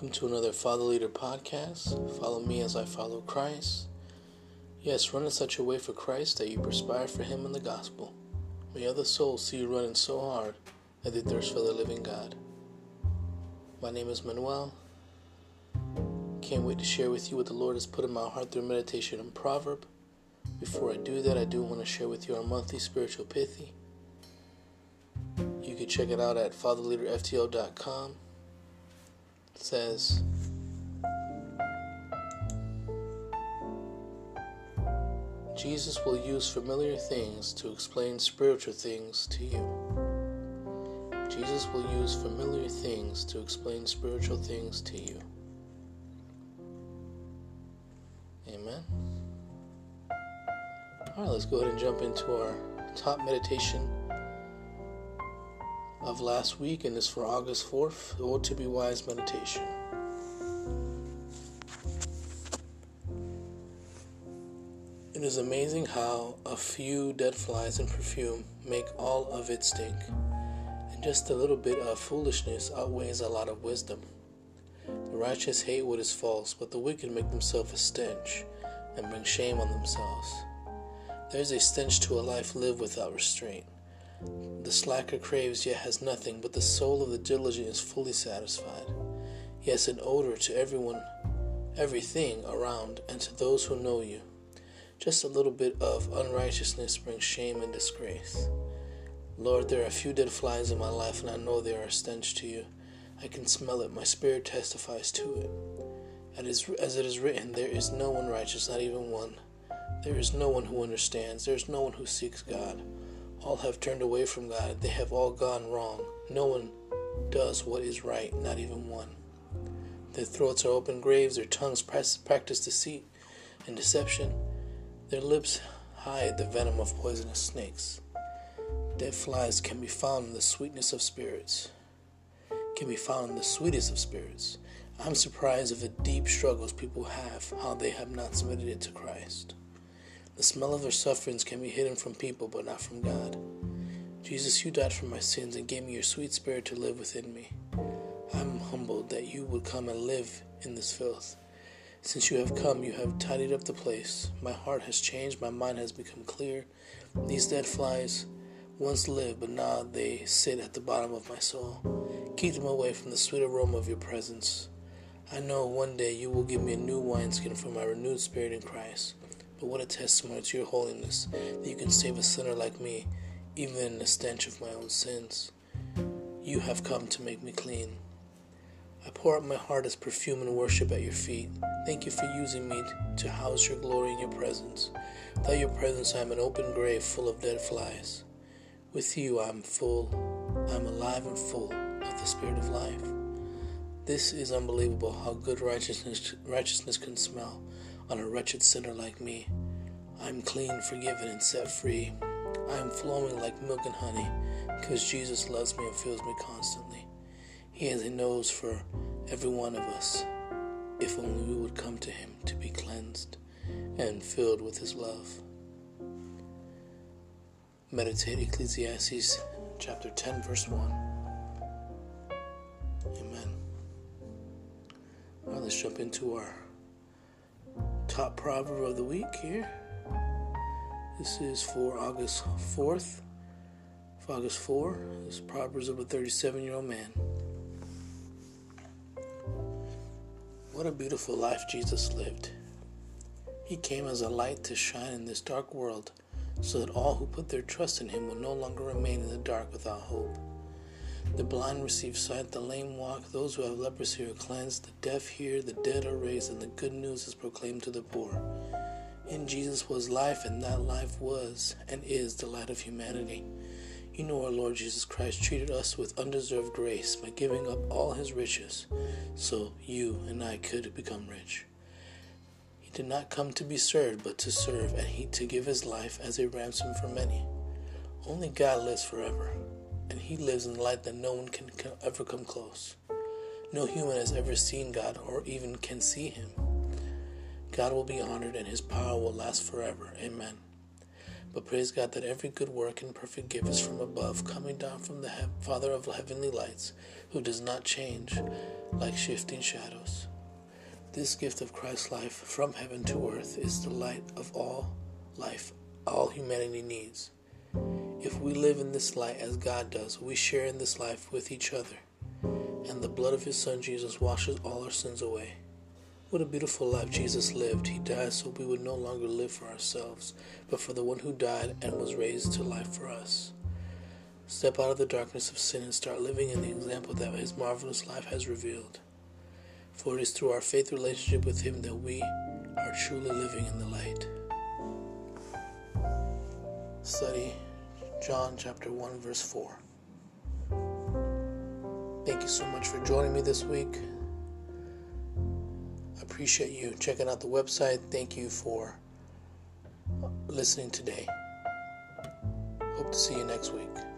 Welcome to another Father Leader podcast. Follow me as I follow Christ. Yes, run in such a way for Christ that you perspire for Him in the gospel. May other souls see you running so hard that they thirst for the living God. My name is Manuel. Can't wait to share with you what the Lord has put in my heart through meditation and proverb. Before I do that, I do want to share with you our monthly spiritual pithy. You can check it out at fatherleaderftl.com says, Jesus will use familiar things to explain spiritual things to you. Jesus will use familiar things to explain spiritual things to you. Amen. All right, let's go ahead and jump into our top meditation of last week, and is for August 4th, the to Be Wise meditation. It is amazing how a few dead flies and perfume make all of it stink, and just a little bit of foolishness outweighs a lot of wisdom. The righteous hate what is false, but the wicked make themselves a stench and bring shame on themselves. There is a stench to a life lived without restraint. The slacker craves yet has nothing, but the soul of the diligent is fully satisfied. Yes, an odor to everyone, everything around, and to those who know you. Just a little bit of unrighteousness brings shame and disgrace. Lord, there are a few dead flies in my life, and I know they are a stench to you. I can smell it, my spirit testifies to it. As it is written, there is no one righteous, not even one. There is no one who understands, there is no one who seeks God. All have turned away from God. They have all gone wrong. No one does what is right, not even one. Their throats are open graves, their tongues practice deceit and deception. Their lips hide the venom of poisonous snakes. Dead flies can be found in the sweetness of spirits, can be found in the sweetest of spirits. I'm surprised of the deep struggles people have, how they have not submitted it to Christ. The smell of their sufferings can be hidden from people, but not from God. Jesus, you died for my sins and gave me your sweet spirit to live within me. I'm humbled that you would come and live in this filth. Since you have come, you have tidied up the place. My heart has changed, my mind has become clear. These dead flies once lived, but now they sit at the bottom of my soul. Keep them away from the sweet aroma of your presence. I know one day you will give me a new wineskin for my renewed spirit in Christ. But what a testimony to your holiness that you can save a sinner like me, even in the stench of my own sins. You have come to make me clean. I pour out my heart as perfume and worship at your feet. Thank you for using me to house your glory in your presence. Without your presence, I am an open grave full of dead flies. With you, I am full, I am alive and full of the Spirit of life. This is unbelievable how good righteousness, righteousness can smell on a wretched sinner like me. I am clean, forgiven, and set free. I am flowing like milk and honey because Jesus loves me and fills me constantly. He has a nose for every one of us if only we would come to Him to be cleansed and filled with His love. Meditate Ecclesiastes chapter 10, verse 1. Amen. Well, let's jump into our top proverb of the week here. This is for August 4th. For August 4, this is Proverbs of a 37 year old man. What a beautiful life Jesus lived. He came as a light to shine in this dark world so that all who put their trust in him will no longer remain in the dark without hope. The blind receive sight, the lame walk, those who have leprosy are cleansed, the deaf hear, the dead are raised, and the good news is proclaimed to the poor. In Jesus was life, and that life was and is the light of humanity. You know our Lord Jesus Christ treated us with undeserved grace by giving up all his riches so you and I could become rich. He did not come to be served, but to serve, and he to give his life as a ransom for many. Only God lives forever and he lives in the light that no one can ever come close. No human has ever seen God or even can see him. God will be honored and his power will last forever. Amen. But praise God that every good work and perfect gift is from above, coming down from the Father of heavenly lights, who does not change like shifting shadows. This gift of Christ's life from heaven to earth is the light of all life all humanity needs. If we live in this light as God does, we share in this life with each other, and the blood of His Son Jesus washes all our sins away. What a beautiful life Jesus lived. He died so we would no longer live for ourselves, but for the one who died and was raised to life for us. Step out of the darkness of sin and start living in the example that His marvelous life has revealed. For it is through our faith relationship with Him that we are truly living in the light. Study John chapter 1, verse 4. Thank you so much for joining me this week appreciate you checking out the website. Thank you for listening today. Hope to see you next week.